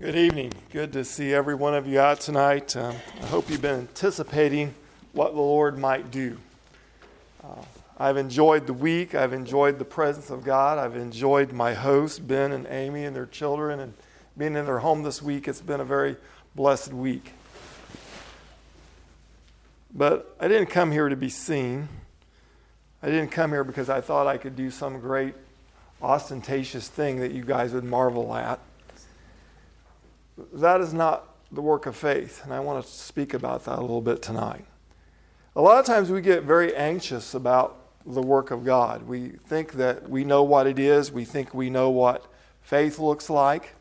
Good evening. Good to see every one of you out tonight. Um, I hope you've been anticipating what the Lord might do. Uh, I've enjoyed the week. I've enjoyed the presence of God. I've enjoyed my hosts, Ben and Amy, and their children, and being in their home this week. It's been a very blessed week. But I didn't come here to be seen. I didn't come here because I thought I could do some great ostentatious thing that you guys would marvel at that is not the work of faith. And I want to speak about that a little bit tonight. A lot of times we get very anxious about the work of God. We think that we know what it is, we think we know what faith looks like.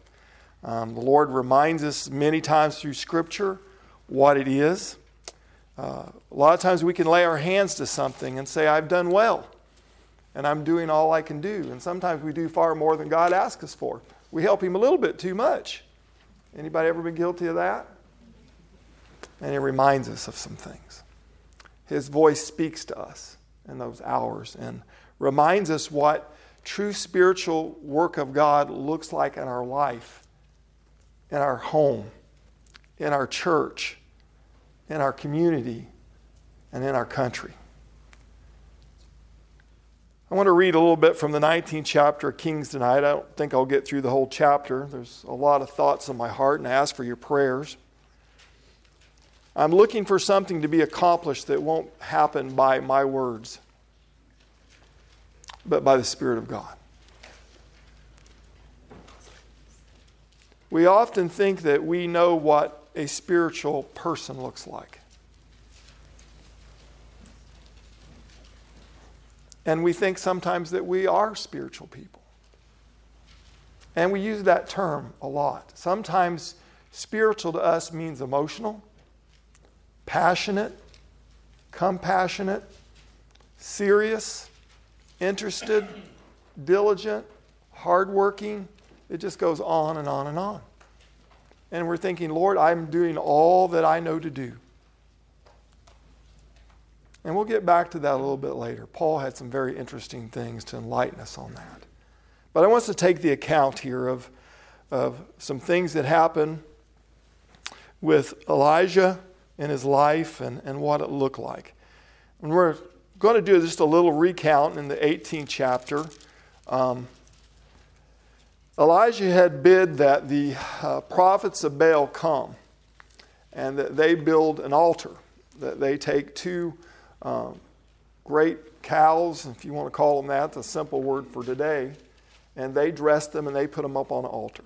Um, the Lord reminds us many times through Scripture what it is. Uh, a lot of times we can lay our hands to something and say, I've done well, and I'm doing all I can do. And sometimes we do far more than God asks us for. We help Him a little bit too much. Anybody ever been guilty of that? And it reminds us of some things. His voice speaks to us in those hours and reminds us what true spiritual work of God looks like in our life, in our home, in our church, in our community, and in our country. I want to read a little bit from the 19th chapter of Kings tonight. I don't think I'll get through the whole chapter. There's a lot of thoughts in my heart, and I ask for your prayers. I'm looking for something to be accomplished that won't happen by my words, but by the Spirit of God. We often think that we know what a spiritual person looks like. And we think sometimes that we are spiritual people. And we use that term a lot. Sometimes spiritual to us means emotional, passionate, compassionate, serious, interested, diligent, hardworking. It just goes on and on and on. And we're thinking, Lord, I'm doing all that I know to do. And we'll get back to that a little bit later. Paul had some very interesting things to enlighten us on that. But I want us to take the account here of, of some things that happened with Elijah and his life and, and what it looked like. And we're going to do just a little recount in the 18th chapter. Um, Elijah had bid that the uh, prophets of Baal come and that they build an altar, that they take two um, great cows, if you want to call them that, a simple word for today, and they dressed them and they put them up on an altar.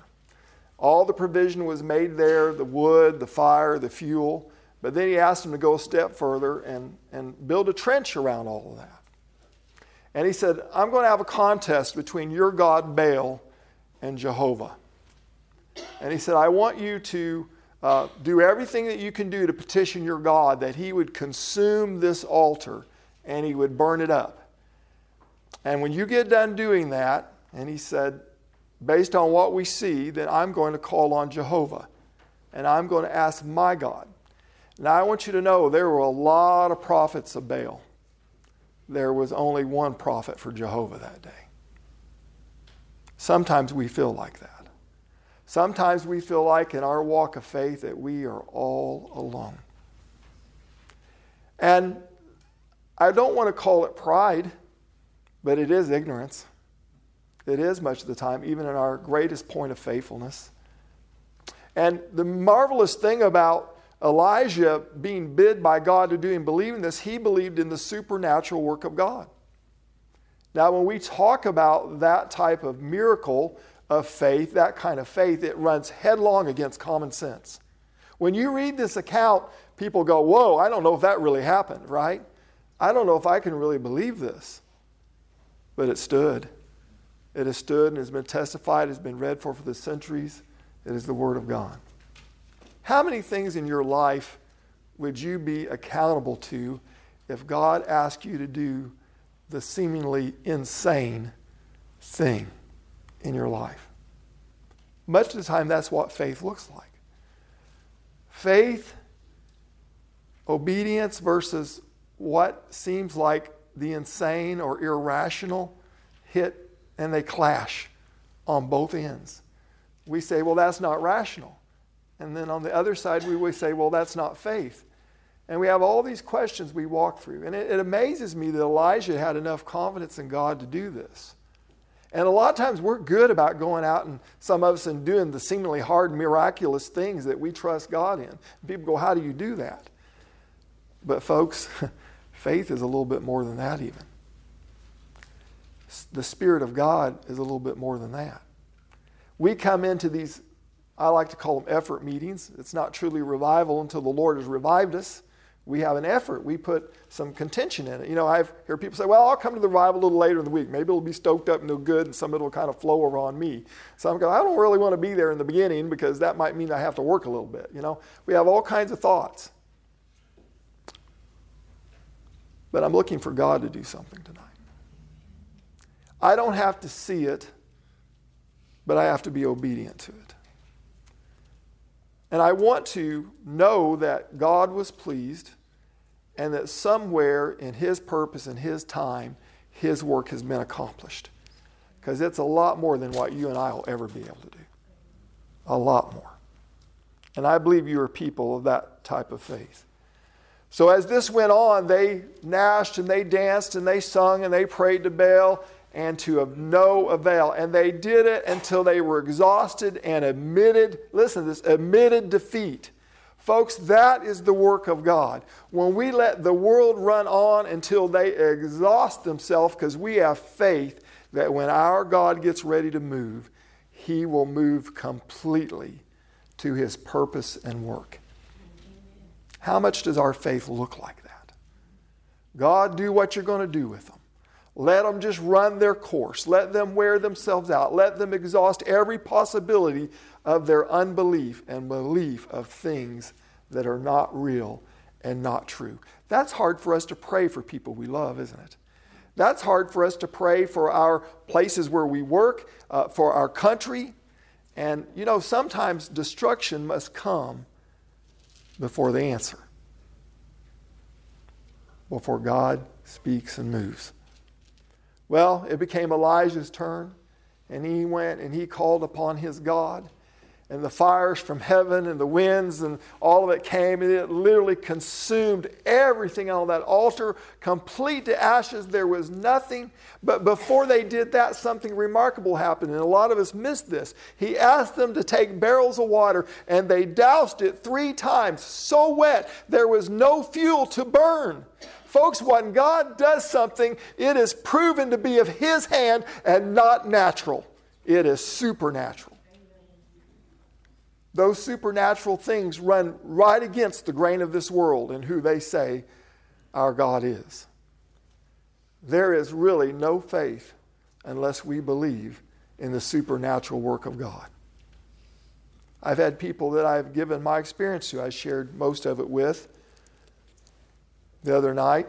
All the provision was made there the wood, the fire, the fuel. But then he asked them to go a step further and, and build a trench around all of that. And he said, I'm going to have a contest between your God Baal and Jehovah. And he said, I want you to uh, do everything that you can do to petition your God that He would consume this altar and He would burn it up. And when you get done doing that, and He said, based on what we see, then I'm going to call on Jehovah and I'm going to ask my God. Now, I want you to know there were a lot of prophets of Baal. There was only one prophet for Jehovah that day. Sometimes we feel like that. Sometimes we feel like in our walk of faith that we are all alone. And I don't want to call it pride, but it is ignorance. It is much of the time, even in our greatest point of faithfulness. And the marvelous thing about Elijah being bid by God to do and believing this, he believed in the supernatural work of God. Now, when we talk about that type of miracle, of faith, that kind of faith, it runs headlong against common sense. When you read this account, people go, Whoa, I don't know if that really happened, right? I don't know if I can really believe this. But it stood. It has stood and has been testified, has been read for for the centuries. It is the Word of God. How many things in your life would you be accountable to if God asked you to do the seemingly insane thing? in your life. Much of the time, that's what faith looks like. Faith, obedience versus what seems like the insane or irrational hit and they clash on both ends. we say, well, that's not rational. And then on the other side, we would say, well, that's not faith. And we have all these questions we walk through. And it, it, amazes me that Elijah had enough confidence in God to do this. And a lot of times we're good about going out and some of us and doing the seemingly hard, miraculous things that we trust God in. People go, How do you do that? But, folks, faith is a little bit more than that, even. The Spirit of God is a little bit more than that. We come into these, I like to call them effort meetings. It's not truly revival until the Lord has revived us we have an effort. We put some contention in it. You know, I've heard people say, well, I'll come to the revival a little later in the week. Maybe it'll be stoked up and no good, and some of it will kind of flow over on me. So I'm going, I don't really want to be there in the beginning because that might mean I have to work a little bit. You know, we have all kinds of thoughts. But I'm looking for God to do something tonight. I don't have to see it, but I have to be obedient to it. And I want to know that God was pleased and that somewhere in His purpose and His time, His work has been accomplished. Because it's a lot more than what you and I will ever be able to do. A lot more. And I believe you are people of that type of faith. So as this went on, they gnashed and they danced and they sung and they prayed to Baal and to of no avail. And they did it until they were exhausted and admitted, listen to this, admitted defeat. Folks, that is the work of God. When we let the world run on until they exhaust themselves, because we have faith that when our God gets ready to move, He will move completely to His purpose and work. How much does our faith look like that? God, do what you're going to do with them. Let them just run their course. Let them wear themselves out. Let them exhaust every possibility of their unbelief and belief of things that are not real and not true. That's hard for us to pray for people we love, isn't it? That's hard for us to pray for our places where we work, uh, for our country. And, you know, sometimes destruction must come before the answer, before God speaks and moves. Well, it became Elijah's turn, and he went and he called upon his God. And the fires from heaven and the winds and all of it came, and it literally consumed everything on that altar, complete to ashes. There was nothing. But before they did that, something remarkable happened, and a lot of us missed this. He asked them to take barrels of water, and they doused it three times, so wet there was no fuel to burn. Folks, when God does something, it is proven to be of His hand and not natural. It is supernatural. Those supernatural things run right against the grain of this world and who they say our God is. There is really no faith unless we believe in the supernatural work of God. I've had people that I've given my experience to, I shared most of it with the other night,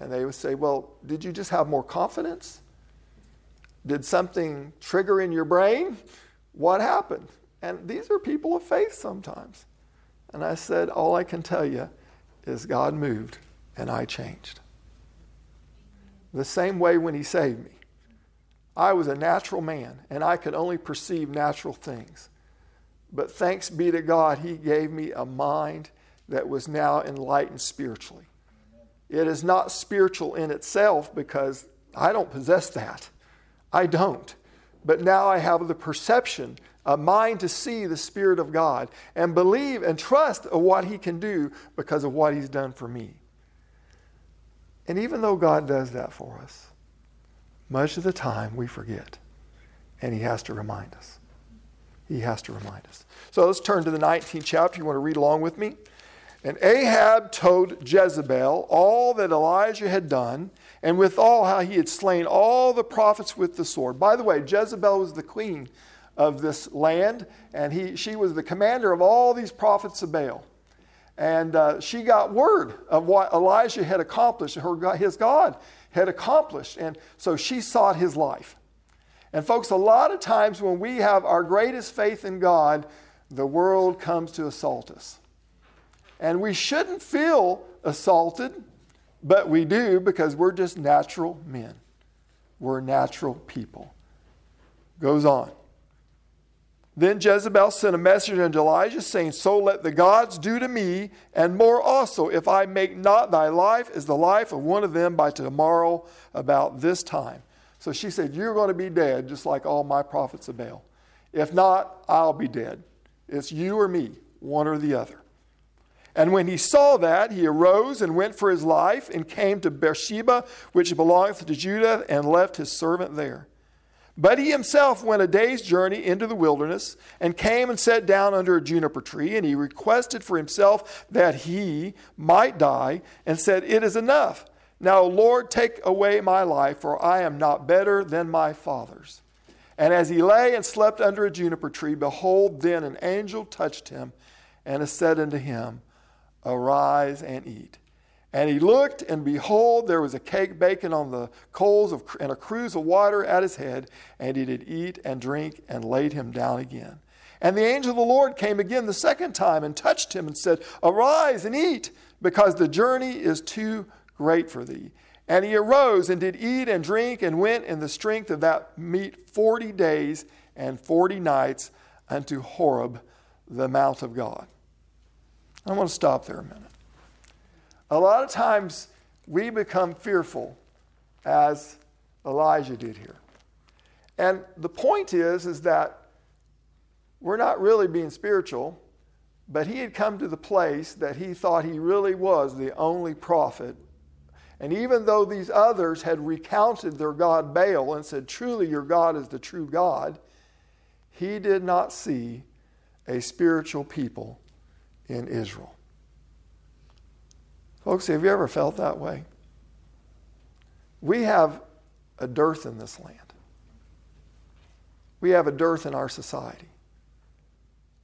and they would say, Well, did you just have more confidence? Did something trigger in your brain? What happened? And these are people of faith sometimes. And I said, All I can tell you is God moved and I changed. The same way when He saved me. I was a natural man and I could only perceive natural things. But thanks be to God, He gave me a mind that was now enlightened spiritually. It is not spiritual in itself because I don't possess that. I don't. But now I have the perception, a mind to see the Spirit of God and believe and trust of what He can do because of what He's done for me. And even though God does that for us, much of the time we forget. And He has to remind us. He has to remind us. So let's turn to the 19th chapter. You want to read along with me? And Ahab told Jezebel all that Elijah had done, and withal how he had slain all the prophets with the sword. By the way, Jezebel was the queen of this land, and he, she was the commander of all these prophets of Baal. And uh, she got word of what Elijah had accomplished, her, his God had accomplished. And so she sought his life. And, folks, a lot of times when we have our greatest faith in God, the world comes to assault us. And we shouldn't feel assaulted, but we do because we're just natural men. We're natural people. Goes on. Then Jezebel sent a message unto Elijah, saying, So let the gods do to me, and more also, if I make not thy life as the life of one of them by tomorrow about this time. So she said, You're going to be dead, just like all my prophets of Baal. If not, I'll be dead. It's you or me, one or the other. And when he saw that, he arose and went for his life, and came to Beersheba, which belongeth to Judah, and left his servant there. But he himself went a day's journey into the wilderness and came and sat down under a juniper tree, and he requested for himself that he might die, and said, It is enough. Now, Lord, take away my life, for I am not better than my fathers. And as he lay and slept under a juniper tree, behold, then an angel touched him and said unto him, Arise and eat. And he looked, and behold, there was a cake baking on the coals of, and a cruse of water at his head. And he did eat and drink and laid him down again. And the angel of the Lord came again the second time and touched him and said, Arise and eat, because the journey is too great for thee. And he arose and did eat and drink and went in the strength of that meat forty days and forty nights unto Horeb, the mount of God. I want to stop there a minute. A lot of times we become fearful, as Elijah did here. And the point is, is that we're not really being spiritual, but he had come to the place that he thought he really was the only prophet. And even though these others had recounted their God Baal and said, Truly your God is the true God, he did not see a spiritual people in Israel. Folks, have you ever felt that way? We have a dearth in this land. We have a dearth in our society.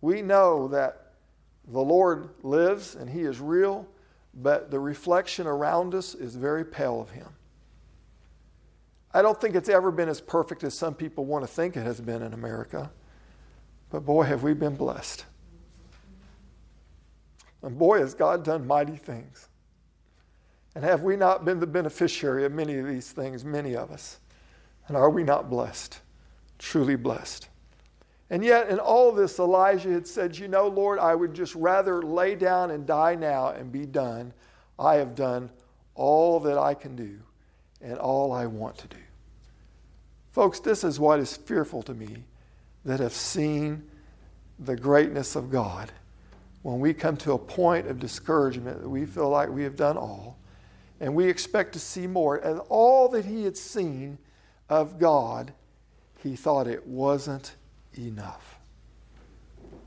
We know that the Lord lives and He is real, but the reflection around us is very pale of Him. I don't think it's ever been as perfect as some people want to think it has been in America, but boy, have we been blessed. And boy, has God done mighty things. And have we not been the beneficiary of many of these things, many of us? And are we not blessed? Truly blessed. And yet, in all this, Elijah had said, You know, Lord, I would just rather lay down and die now and be done. I have done all that I can do and all I want to do. Folks, this is what is fearful to me that have seen the greatness of God. When we come to a point of discouragement that we feel like we have done all, and we expect to see more. And all that he had seen of God, he thought it wasn't enough.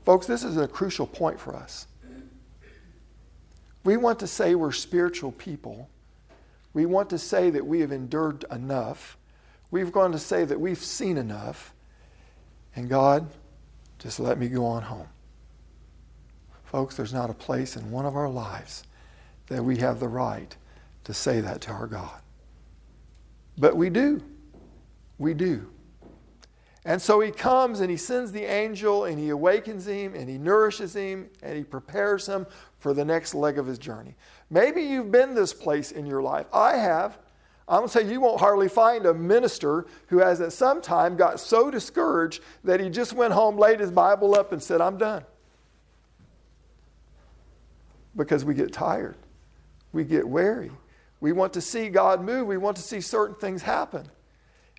Folks, this is a crucial point for us. We want to say we're spiritual people. We want to say that we have endured enough. We've gone to say that we've seen enough. And God, just let me go on home. Folks, there's not a place in one of our lives that we have the right to say that to our God. But we do. We do. And so he comes and he sends the angel and he awakens him and he nourishes him and he prepares him for the next leg of his journey. Maybe you've been this place in your life. I have. I'm going to say you won't hardly find a minister who has at some time got so discouraged that he just went home, laid his Bible up, and said, I'm done. Because we get tired, we get weary. We want to see God move. We want to see certain things happen.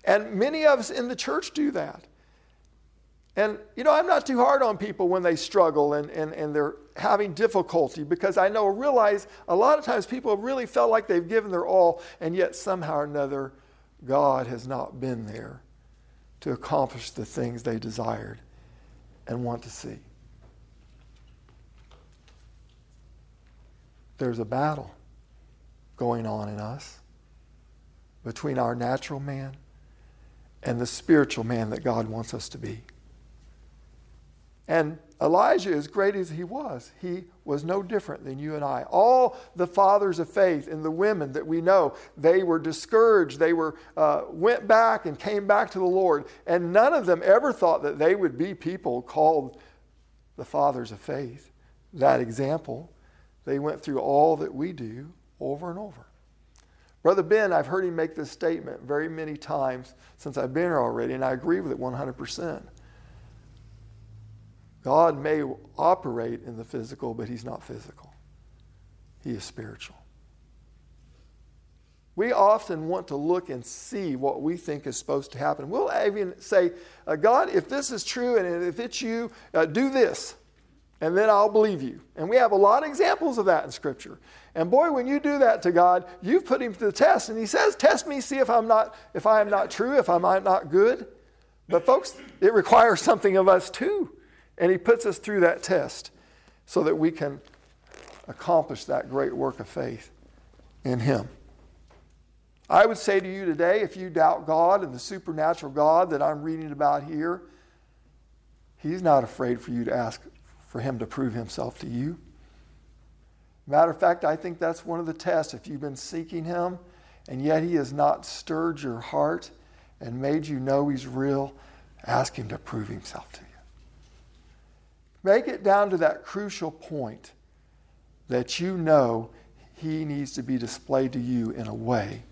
And many of us in the church do that. And, you know, I'm not too hard on people when they struggle and, and, and they're having difficulty because I know, realize a lot of times people have really felt like they've given their all, and yet somehow or another, God has not been there to accomplish the things they desired and want to see. There's a battle going on in us between our natural man and the spiritual man that God wants us to be. And Elijah, as great as he was, he was no different than you and I. All the fathers of faith and the women that we know, they were discouraged. They were uh, went back and came back to the Lord, and none of them ever thought that they would be people called the fathers of faith. That example, they went through all that we do over and over. Brother Ben, I've heard him make this statement very many times since I've been here already, and I agree with it 100%. God may operate in the physical, but he's not physical. He is spiritual. We often want to look and see what we think is supposed to happen. We'll even say, uh, God, if this is true and if it's you, uh, do this, and then I'll believe you. And we have a lot of examples of that in Scripture. And boy, when you do that to God, you've put him to the test. And he says, Test me, see if I'm not, if I am not true, if I'm not good. But folks, it requires something of us too. And he puts us through that test so that we can accomplish that great work of faith in him. I would say to you today if you doubt God and the supernatural God that I'm reading about here, He's not afraid for you to ask for Him to prove Himself to you. Matter of fact, I think that's one of the tests. If you've been seeking Him and yet He has not stirred your heart and made you know He's real, ask Him to prove Himself to you. Make it down to that crucial point that you know He needs to be displayed to you in a way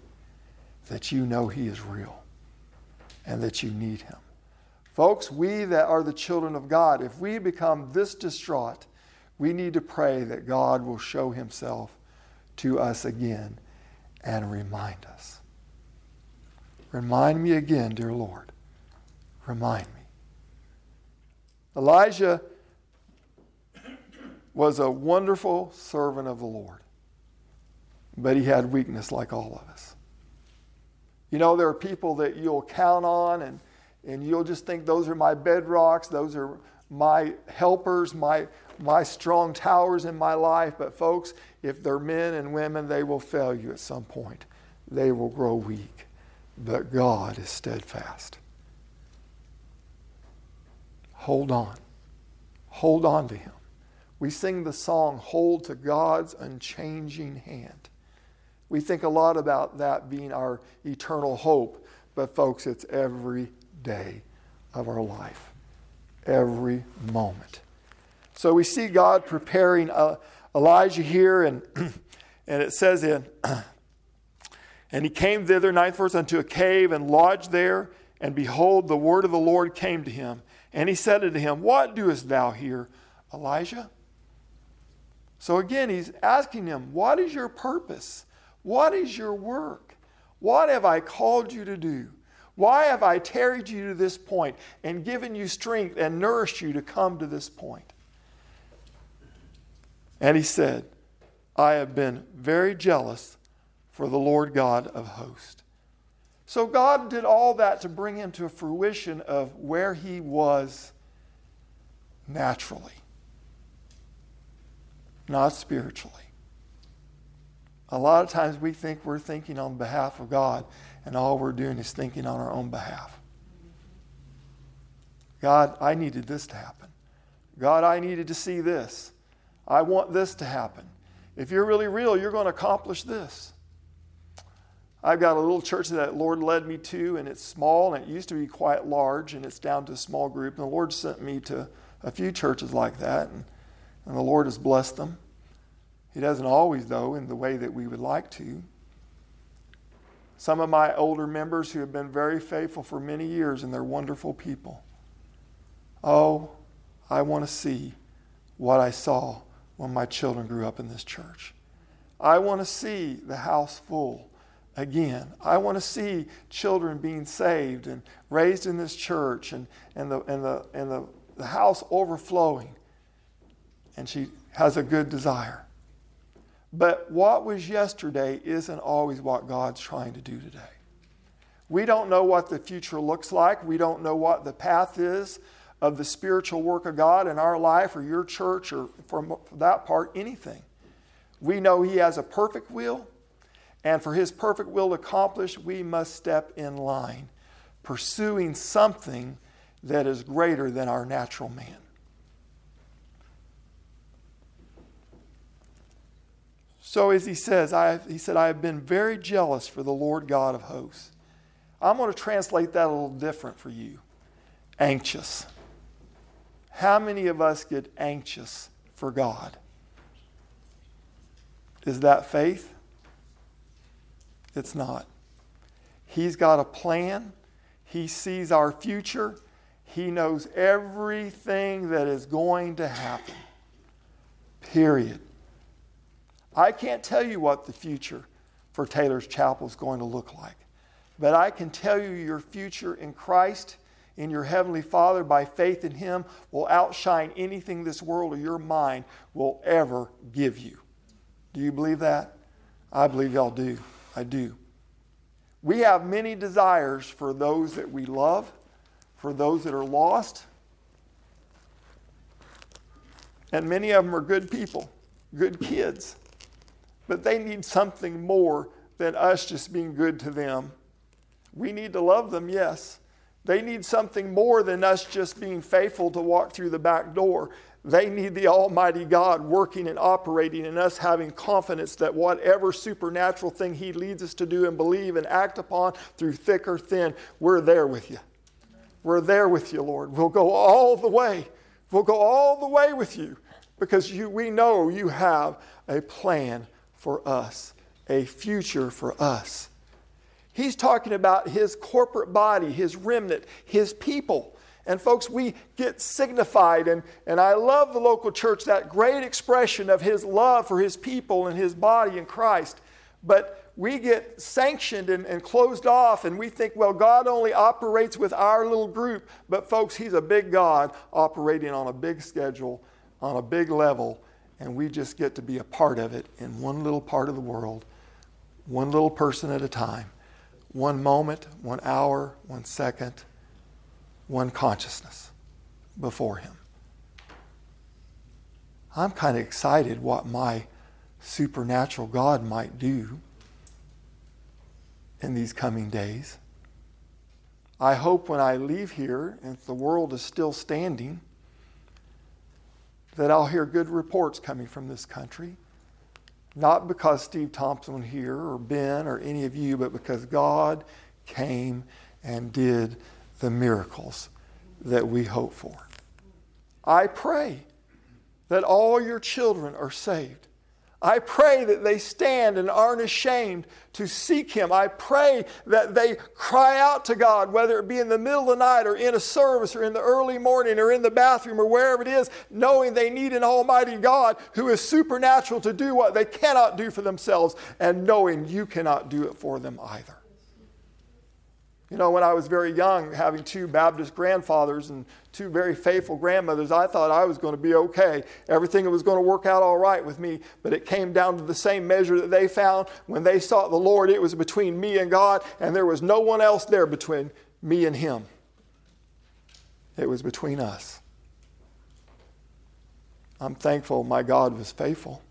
that you know He is real and that you need Him. Folks, we that are the children of God, if we become this distraught, we need to pray that God will show Himself to us again and remind us. Remind me again, dear Lord. Remind me. Elijah was a wonderful servant of the Lord, but he had weakness like all of us. You know, there are people that you'll count on and, and you'll just think those are my bedrocks, those are my helpers, my, my strong towers in my life. But, folks, if they're men and women, they will fail you at some point. They will grow weak. But God is steadfast. Hold on. Hold on to Him. We sing the song, Hold to God's Unchanging Hand. We think a lot about that being our eternal hope, but folks, it's every day of our life, every moment. So we see God preparing uh, Elijah here, and, and it says in, and he came thither, ninth verse, unto a cave and lodged there, and behold, the word of the Lord came to him. And he said unto him, What doest thou here, Elijah? So again, he's asking him, What is your purpose? What is your work? What have I called you to do? Why have I tarried you to this point and given you strength and nourished you to come to this point? And he said, I have been very jealous for the Lord God of hosts. So God did all that to bring him to a fruition of where he was naturally, not spiritually. A lot of times we think we're thinking on behalf of God, and all we're doing is thinking on our own behalf. God, I needed this to happen. God, I needed to see this. I want this to happen. If you're really real, you're going to accomplish this. I've got a little church that the Lord led me to, and it's small, and it used to be quite large, and it's down to a small group. And the Lord sent me to a few churches like that, and, and the Lord has blessed them. He doesn't always, though, in the way that we would like to. Some of my older members who have been very faithful for many years and they're wonderful people. Oh, I want to see what I saw when my children grew up in this church. I want to see the house full again. I want to see children being saved and raised in this church and, and, the, and, the, and the, the house overflowing. And she has a good desire. But what was yesterday isn't always what God's trying to do today. We don't know what the future looks like. We don't know what the path is of the spiritual work of God in our life or your church or, for that part, anything. We know He has a perfect will, and for His perfect will to accomplish, we must step in line, pursuing something that is greater than our natural man. So, as he says, I, he said, I have been very jealous for the Lord God of hosts. I'm going to translate that a little different for you anxious. How many of us get anxious for God? Is that faith? It's not. He's got a plan, He sees our future, He knows everything that is going to happen. Period. I can't tell you what the future for Taylor's Chapel is going to look like, but I can tell you your future in Christ, in your Heavenly Father, by faith in Him, will outshine anything this world or your mind will ever give you. Do you believe that? I believe y'all do. I do. We have many desires for those that we love, for those that are lost, and many of them are good people, good kids. But they need something more than us just being good to them. We need to love them, yes. They need something more than us just being faithful to walk through the back door. They need the Almighty God working and operating and us having confidence that whatever supernatural thing He leads us to do and believe and act upon through thick or thin, we're there with you. We're there with you, Lord. We'll go all the way. We'll go all the way with you because you, we know you have a plan for us, a future for us. He's talking about his corporate body, his remnant, his people. And folks, we get signified, and, and I love the local church, that great expression of his love for his people and his body in Christ. But we get sanctioned and, and closed off, and we think, well, God only operates with our little group. But folks, he's a big God operating on a big schedule, on a big level, and we just get to be a part of it in one little part of the world, one little person at a time, one moment, one hour, one second, one consciousness before Him. I'm kind of excited what my supernatural God might do in these coming days. I hope when I leave here, if the world is still standing, that I'll hear good reports coming from this country. Not because Steve Thompson here or Ben or any of you, but because God came and did the miracles that we hope for. I pray that all your children are saved. I pray that they stand and aren't ashamed to seek Him. I pray that they cry out to God, whether it be in the middle of the night or in a service or in the early morning or in the bathroom or wherever it is, knowing they need an Almighty God who is supernatural to do what they cannot do for themselves and knowing you cannot do it for them either. You know, when I was very young, having two Baptist grandfathers and two very faithful grandmothers, I thought I was going to be okay. Everything was going to work out all right with me. But it came down to the same measure that they found. When they sought the Lord, it was between me and God, and there was no one else there between me and Him. It was between us. I'm thankful my God was faithful.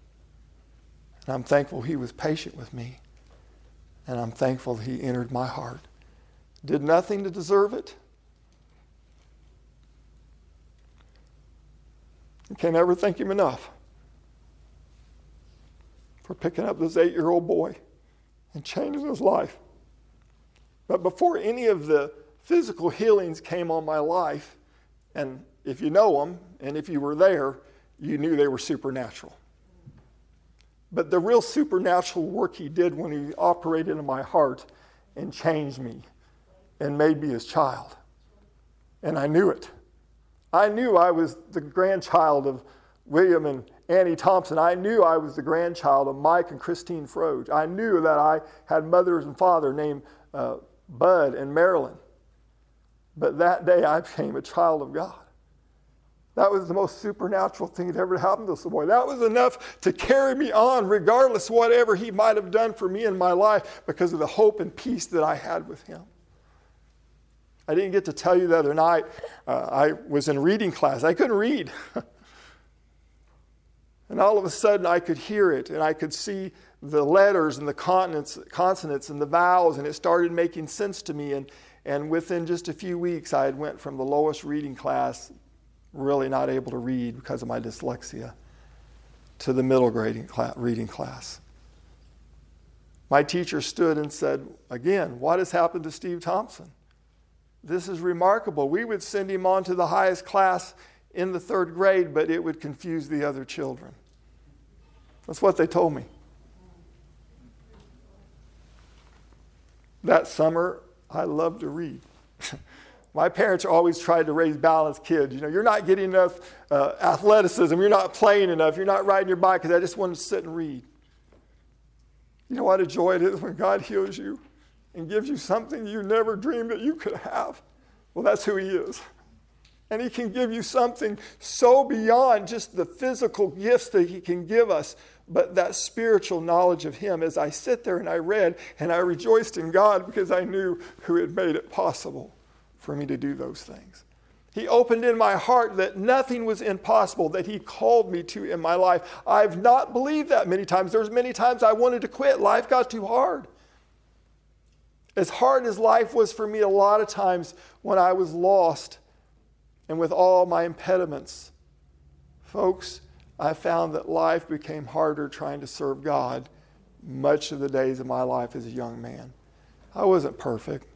And I'm thankful He was patient with me. And I'm thankful He entered my heart did nothing to deserve it. You can't ever thank him enough for picking up this eight year old boy and changing his life. But before any of the physical healings came on my life, and if you know them and if you were there, you knew they were supernatural. But the real supernatural work he did when he operated in my heart and changed me and made me his child. And I knew it. I knew I was the grandchild of William and Annie Thompson. I knew I was the grandchild of Mike and Christine Froge. I knew that I had mothers and father named uh, Bud and Marilyn. But that day I became a child of God. That was the most supernatural thing that ever happened to this boy. That was enough to carry me on, regardless whatever he might have done for me in my life, because of the hope and peace that I had with him. I didn't get to tell you the other night. Uh, I was in reading class. I couldn't read. and all of a sudden, I could hear it and I could see the letters and the consonants, consonants and the vowels, and it started making sense to me. And, and within just a few weeks, I had went from the lowest reading class, really not able to read because of my dyslexia, to the middle grading reading class. My teacher stood and said, Again, what has happened to Steve Thompson? This is remarkable. We would send him on to the highest class in the third grade, but it would confuse the other children. That's what they told me. That summer, I loved to read. My parents always tried to raise balanced kids. You know, you're not getting enough uh, athleticism, you're not playing enough, you're not riding your bike because I just wanted to sit and read. You know what a joy it is when God heals you and gives you something you never dreamed that you could have? Well, that's who He is. And He can give you something so beyond just the physical gifts that He can give us, but that spiritual knowledge of Him. As I sit there and I read, and I rejoiced in God because I knew who had made it possible for me to do those things. He opened in my heart that nothing was impossible that he called me to in my life. I've not believed that many times. There's many times I wanted to quit. Life got too hard. As hard as life was for me a lot of times when I was lost and with all my impediments, folks, I found that life became harder trying to serve God much of the days of my life as a young man. I wasn't perfect.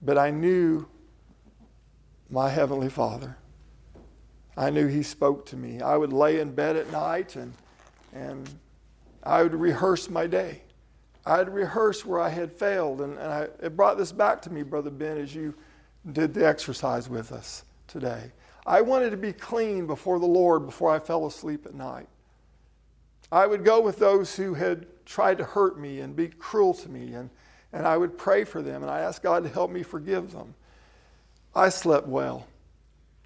But I knew my Heavenly Father. I knew He spoke to me. I would lay in bed at night and, and I would rehearse my day. I'd rehearsed where I had failed. And, and I, it brought this back to me, Brother Ben, as you did the exercise with us today. I wanted to be clean before the Lord before I fell asleep at night. I would go with those who had tried to hurt me and be cruel to me and, and I would pray for them and I asked God to help me forgive them. I slept well.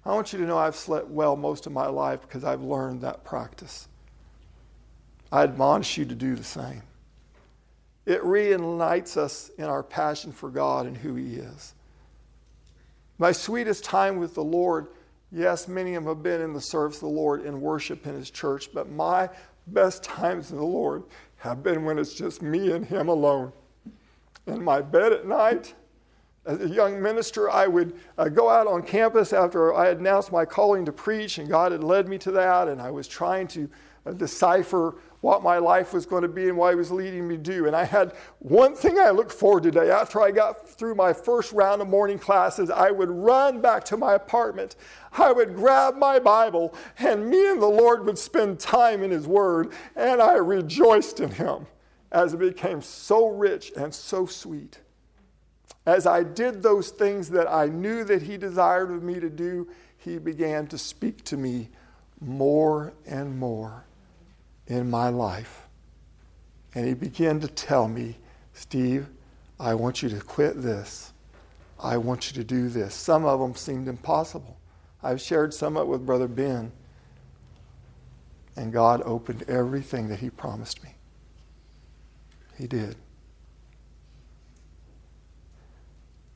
I want you to know I've slept well most of my life because I've learned that practice. I admonish you to do the same. It reunites us in our passion for God and who He is. My sweetest time with the Lord, yes, many of them have been in the service of the Lord in worship in His church, but my best times in the Lord have been when it's just me and Him alone in my bed at night. As a young minister, I would uh, go out on campus after I had announced my calling to preach, and God had led me to that, and I was trying to uh, decipher what my life was going to be and what He was leading me to do. And I had one thing I looked forward to today. After I got through my first round of morning classes, I would run back to my apartment. I would grab my Bible, and me and the Lord would spend time in His Word, and I rejoiced in Him as it became so rich and so sweet. As I did those things that I knew that He desired of me to do, He began to speak to me more and more in my life. And He began to tell me, Steve, I want you to quit this. I want you to do this. Some of them seemed impossible. I've shared some of it with Brother Ben. And God opened everything that He promised me. He did.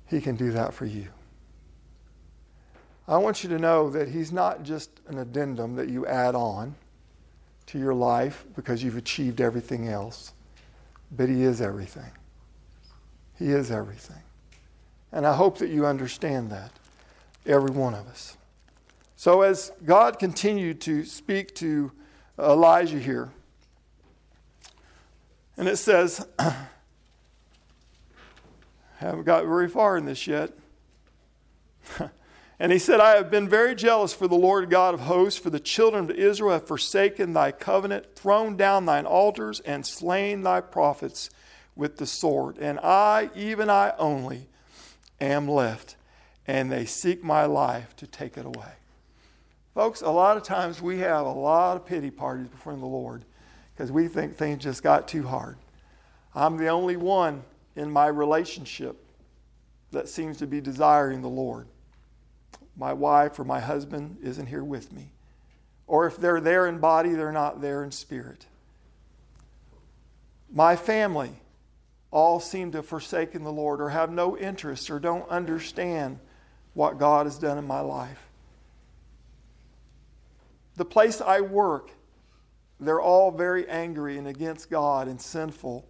He can do that for you. I want you to know that He's not just an addendum that you add on to your life because you've achieved everything else, but He is everything. He is everything. And I hope that you understand that, every one of us. So, as God continued to speak to Elijah here, and it says, haven't got very far in this yet. and he said, I have been very jealous for the Lord God of hosts, for the children of Israel have forsaken thy covenant, thrown down thine altars, and slain thy prophets with the sword. And I, even I only, am left, and they seek my life to take it away. Folks, a lot of times we have a lot of pity parties before the Lord because we think things just got too hard. I'm the only one in my relationship that seems to be desiring the Lord. My wife or my husband isn't here with me. Or if they're there in body, they're not there in spirit. My family all seem to have forsaken the Lord or have no interest or don't understand what God has done in my life. The place I work they're all very angry and against God and sinful.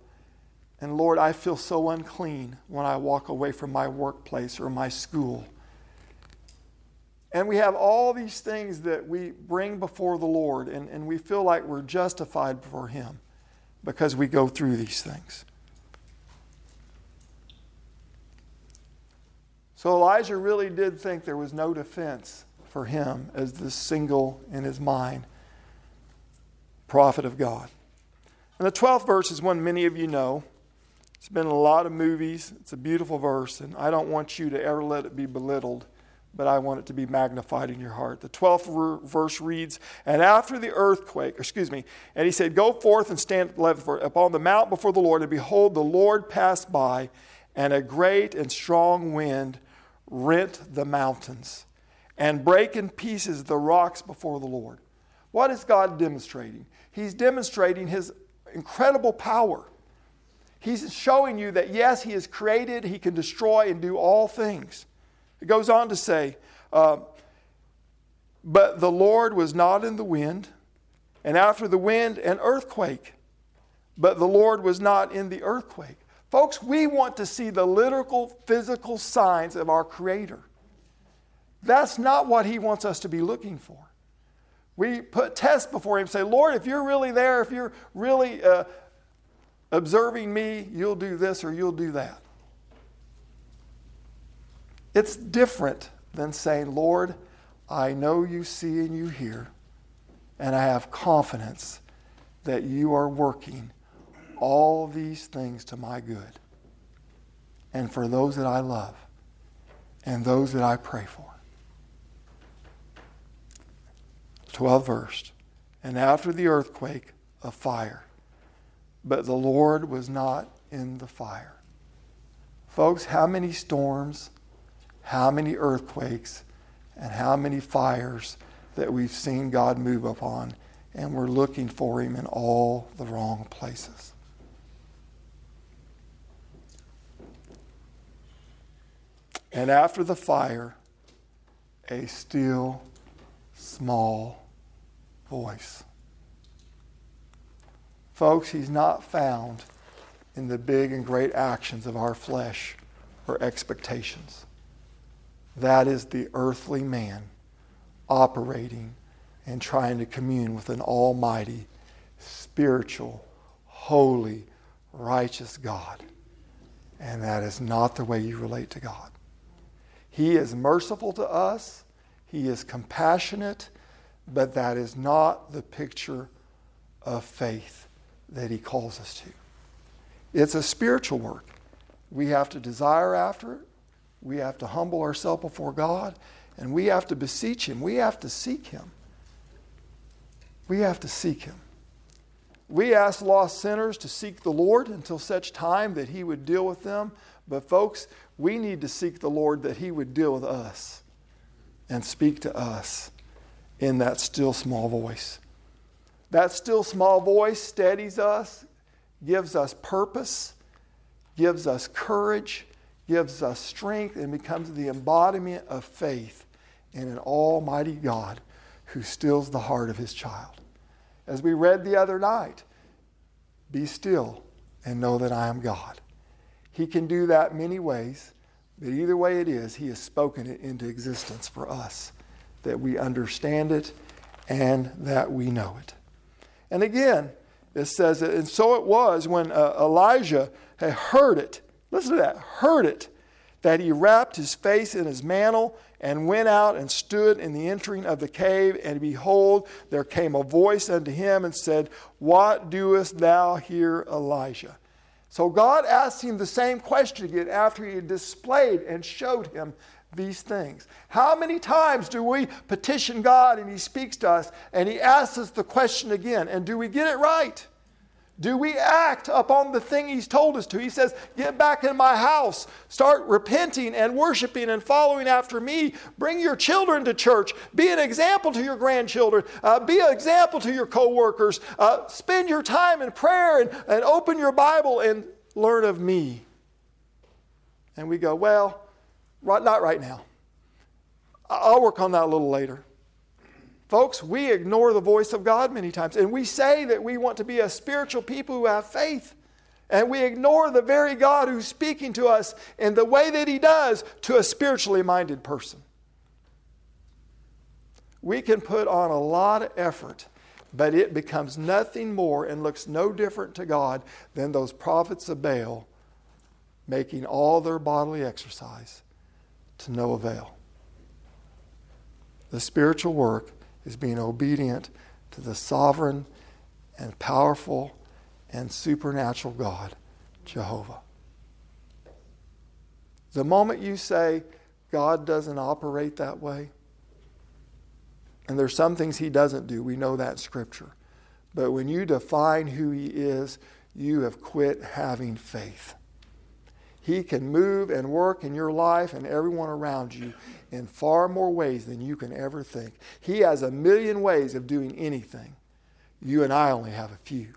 And Lord, I feel so unclean when I walk away from my workplace or my school. And we have all these things that we bring before the Lord, and, and we feel like we're justified before Him because we go through these things. So Elijah really did think there was no defense for him as the single in his mind prophet of God. And the 12th verse is one many of you know. It's been in a lot of movies. It's a beautiful verse, and I don't want you to ever let it be belittled, but I want it to be magnified in your heart. The 12th verse reads, And after the earthquake, excuse me, and he said, Go forth and stand upon the mount before the Lord, and behold, the Lord passed by, and a great and strong wind rent the mountains and break in pieces the rocks before the Lord. What is God demonstrating? He's demonstrating his incredible power. He's showing you that, yes, he is created, he can destroy and do all things. It goes on to say, uh, But the Lord was not in the wind, and after the wind, an earthquake. But the Lord was not in the earthquake. Folks, we want to see the literal, physical signs of our Creator. That's not what He wants us to be looking for. We put tests before Him, say, Lord, if you're really there, if you're really uh, observing me, you'll do this or you'll do that. It's different than saying, Lord, I know you see and you hear, and I have confidence that you are working all these things to my good and for those that I love and those that I pray for. 12th verse. And after the earthquake, a fire. But the Lord was not in the fire. Folks, how many storms, how many earthquakes, and how many fires that we've seen God move upon, and we're looking for Him in all the wrong places. And after the fire, a still small voice. Folks, he's not found in the big and great actions of our flesh or expectations. That is the earthly man operating and trying to commune with an almighty, spiritual, holy, righteous God. And that is not the way you relate to God. He is merciful to us, He is compassionate, but that is not the picture of faith that He calls us to. It's a spiritual work. We have to desire after it, we have to humble ourselves before God, and we have to beseech Him. We have to seek Him. We have to seek Him. We ask lost sinners to seek the Lord until such time that He would deal with them. But, folks, we need to seek the Lord that He would deal with us and speak to us in that still small voice. That still small voice steadies us, gives us purpose, gives us courage, gives us strength, and becomes the embodiment of faith in an almighty God who stills the heart of his child. As we read the other night, be still and know that I am God. He can do that many ways, but either way it is, He has spoken it into existence for us, that we understand it and that we know it. And again, it says, and so it was when uh, Elijah had heard it. Listen to that, heard it, that he wrapped his face in his mantle and went out and stood in the entering of the cave. And behold, there came a voice unto him and said, What doest thou here, Elijah? So God asked him the same question again after he had displayed and showed him these things. How many times do we petition God and he speaks to us and he asks us the question again? And do we get it right? Do we act upon the thing He's told us to? He says, Get back in my house. Start repenting and worshiping and following after me. Bring your children to church. Be an example to your grandchildren. Uh, be an example to your coworkers. Uh, spend your time in prayer and, and open your Bible and learn of me. And we go, Well, right, not right now. I'll work on that a little later. Folks, we ignore the voice of God many times, and we say that we want to be a spiritual people who have faith. And we ignore the very God who's speaking to us in the way that He does to a spiritually minded person. We can put on a lot of effort, but it becomes nothing more and looks no different to God than those prophets of Baal making all their bodily exercise to no avail. The spiritual work is being obedient to the sovereign and powerful and supernatural God, Jehovah. The moment you say, God doesn't operate that way, and there's some things he doesn't do, we know that scripture. But when you define who he is, you have quit having faith. He can move and work in your life and everyone around you in far more ways than you can ever think. He has a million ways of doing anything. You and I only have a few.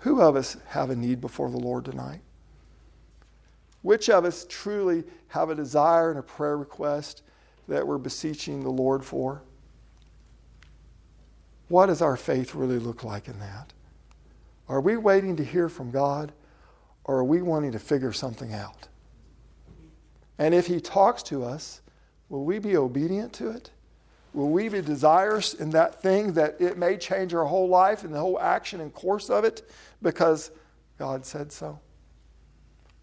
Who of us have a need before the Lord tonight? Which of us truly have a desire and a prayer request that we're beseeching the Lord for? What does our faith really look like in that? Are we waiting to hear from God or are we wanting to figure something out? And if He talks to us, will we be obedient to it? Will we be desirous in that thing that it may change our whole life and the whole action and course of it because God said so?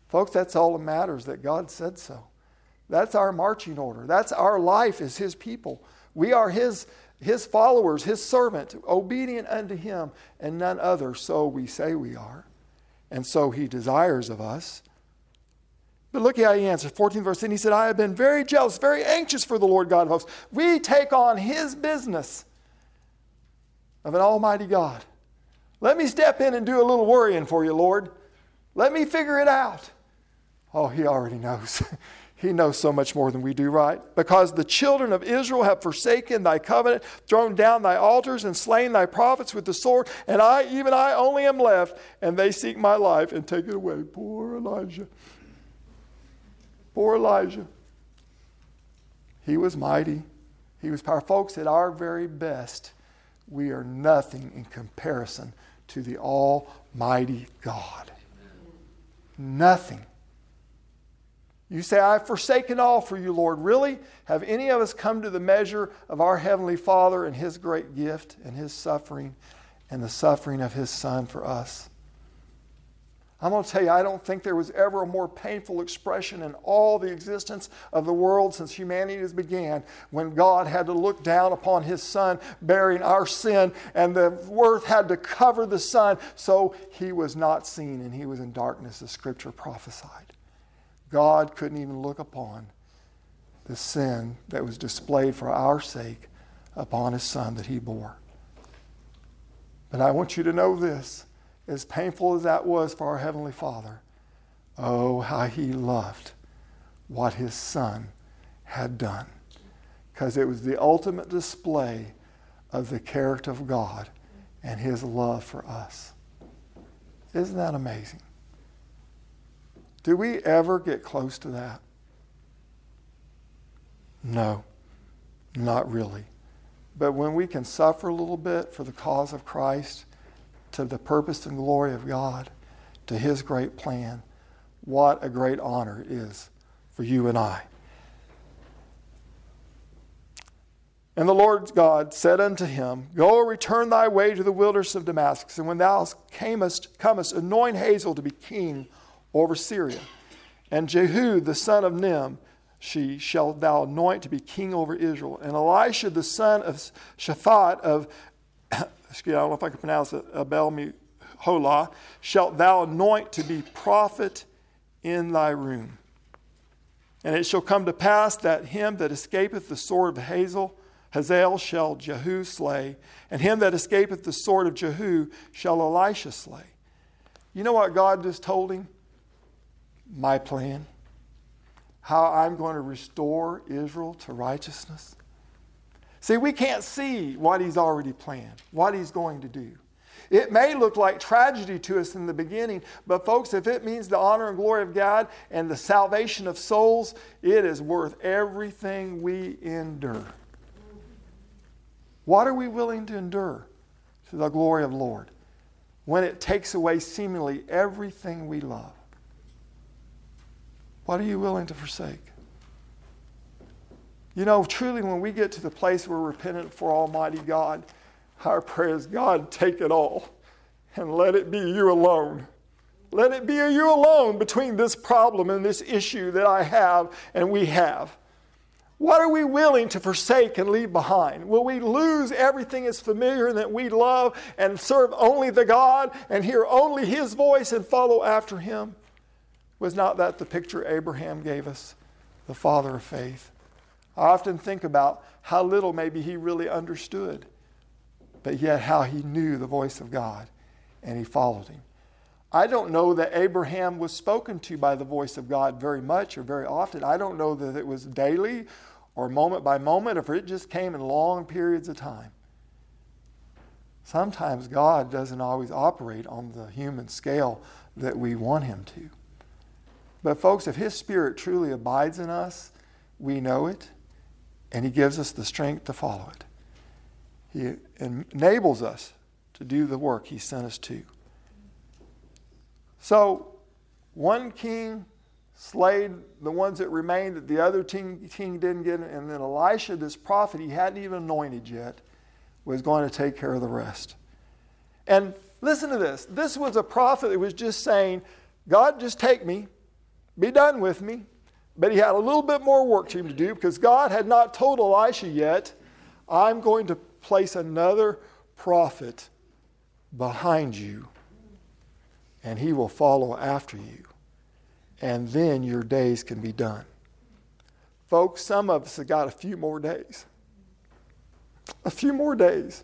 Folks, that's all that matters that God said so. That's our marching order. That's our life as His people. We are His, His followers, His servant, obedient unto Him and none other. So we say we are. And so He desires of us. But look how he answers. 14th verse. And he said, I have been very jealous, very anxious for the Lord God of hosts. We take on his business of an almighty God. Let me step in and do a little worrying for you, Lord. Let me figure it out. Oh, he already knows. he knows so much more than we do, right? Because the children of Israel have forsaken thy covenant, thrown down thy altars, and slain thy prophets with the sword, and I, even I, only am left, and they seek my life and take it away. Poor Elijah. Poor Elijah. He was mighty. He was powerful. Folks, at our very best, we are nothing in comparison to the Almighty God. Nothing. You say, I've forsaken all for you, Lord. Really? Have any of us come to the measure of our Heavenly Father and His great gift and His suffering and the suffering of His Son for us? I'm going to tell you, I don't think there was ever a more painful expression in all the existence of the world since humanity has began when God had to look down upon his son bearing our sin, and the earth had to cover the son so he was not seen and he was in darkness, as scripture prophesied. God couldn't even look upon the sin that was displayed for our sake upon his son that he bore. But I want you to know this as painful as that was for our Heavenly Father, oh, how He loved what His Son had done. Because it was the ultimate display of the character of God and His love for us. Isn't that amazing? Do we ever get close to that? No, not really. But when we can suffer a little bit for the cause of Christ, to the purpose and glory of God, to His great plan. What a great honor it is for you and I. And the Lord God said unto him, Go return thy way to the wilderness of Damascus, and when thou camest, comest, anoint Hazael to be king over Syria. And Jehu the son of Nim, she shall thou anoint to be king over Israel. And Elisha the son of Shaphat of excuse me, I don't know if I can pronounce it, Abel Holah, shalt thou anoint to be prophet in thy room. And it shall come to pass that him that escapeth the sword of Hazael, Hazael shall Jehu slay, and him that escapeth the sword of Jehu shall Elisha slay. You know what God just told him? My plan. How I'm going to restore Israel to righteousness. See, we can't see what he's already planned, what he's going to do. It may look like tragedy to us in the beginning, but folks, if it means the honor and glory of God and the salvation of souls, it is worth everything we endure. What are we willing to endure to the glory of the Lord when it takes away seemingly everything we love? What are you willing to forsake? You know, truly, when we get to the place where we're repentant for Almighty God, our prayer is God, take it all and let it be you alone. Let it be you alone between this problem and this issue that I have and we have. What are we willing to forsake and leave behind? Will we lose everything that's familiar and that we love and serve only the God and hear only His voice and follow after Him? Was not that the picture Abraham gave us, the father of faith? I often think about how little maybe he really understood, but yet how he knew the voice of God and he followed him. I don't know that Abraham was spoken to by the voice of God very much or very often. I don't know that it was daily or moment by moment, or it just came in long periods of time. Sometimes God doesn't always operate on the human scale that we want Him to. But, folks, if His Spirit truly abides in us, we know it, and He gives us the strength to follow it. He enables us to do the work He sent us to. So, one king slayed the ones that remained that the other king, king didn't get. And then Elisha, this prophet he hadn't even anointed yet, was going to take care of the rest. And listen to this this was a prophet that was just saying, God, just take me, be done with me. But he had a little bit more work to him to do because God had not told Elisha yet, I'm going to place another prophet behind you, and he will follow after you and then your days can be done. Folks, some of us have got a few more days. A few more days.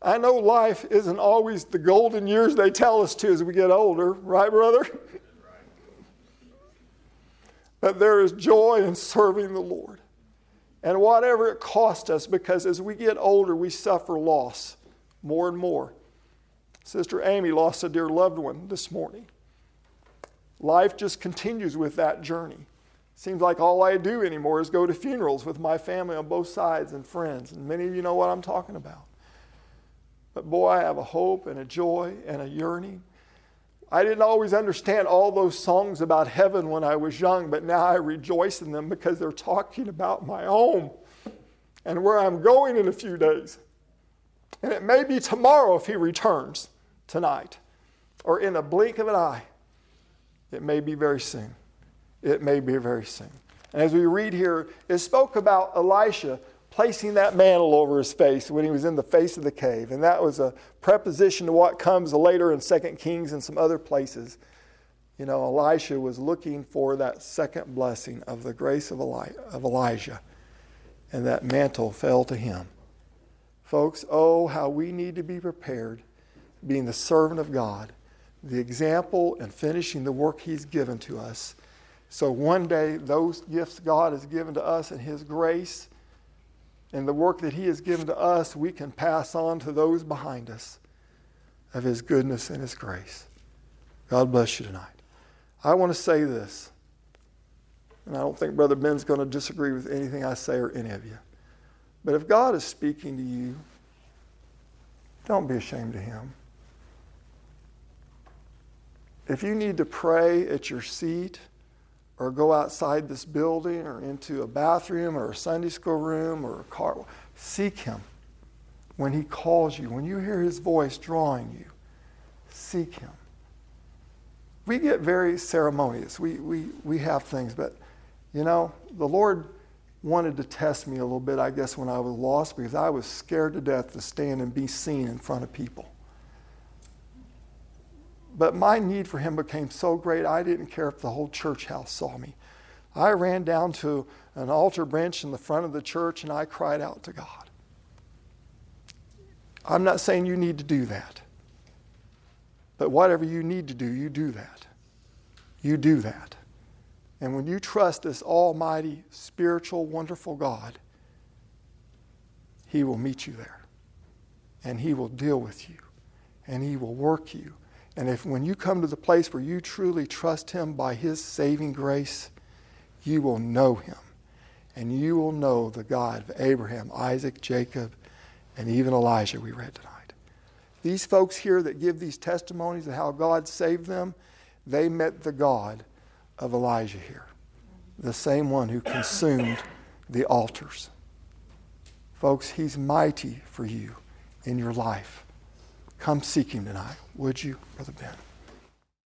I know life isn't always the golden years they tell us to as we get older, right, brother? But there is joy in serving the Lord. And whatever it costs us, because as we get older, we suffer loss more and more. Sister Amy lost a dear loved one this morning life just continues with that journey. Seems like all I do anymore is go to funerals with my family on both sides and friends. And many of you know what I'm talking about. But boy, I have a hope and a joy and a yearning. I didn't always understand all those songs about heaven when I was young, but now I rejoice in them because they're talking about my home and where I'm going in a few days. And it may be tomorrow if he returns tonight or in a blink of an eye. It may be very soon. It may be very soon. And as we read here, it spoke about Elisha placing that mantle over his face when he was in the face of the cave. And that was a preposition to what comes later in 2 Kings and some other places. You know, Elisha was looking for that second blessing of the grace of, Eli- of Elijah. And that mantle fell to him. Folks, oh, how we need to be prepared, being the servant of God the example and finishing the work He's given to us. So one day, those gifts God has given to us and His grace and the work that He has given to us, we can pass on to those behind us of His goodness and His grace. God bless you tonight. I want to say this, and I don't think Brother Ben's going to disagree with anything I say or any of you. But if God is speaking to you, don't be ashamed of Him. If you need to pray at your seat or go outside this building or into a bathroom or a Sunday school room or a car, seek Him when He calls you. When you hear His voice drawing you, seek Him. We get very ceremonious. We, we, we have things, but you know, the Lord wanted to test me a little bit, I guess, when I was lost because I was scared to death to stand and be seen in front of people. But my need for him became so great, I didn't care if the whole church house saw me. I ran down to an altar bench in the front of the church and I cried out to God. I'm not saying you need to do that. But whatever you need to do, you do that. You do that. And when you trust this almighty, spiritual, wonderful God, He will meet you there. And He will deal with you. And He will work you. And if when you come to the place where you truly trust Him by His saving grace, you will know Him. And you will know the God of Abraham, Isaac, Jacob, and even Elijah we read tonight. These folks here that give these testimonies of how God saved them, they met the God of Elijah here, the same one who consumed the altars. Folks, He's mighty for you in your life. Come seek him tonight, would you, Brother Ben?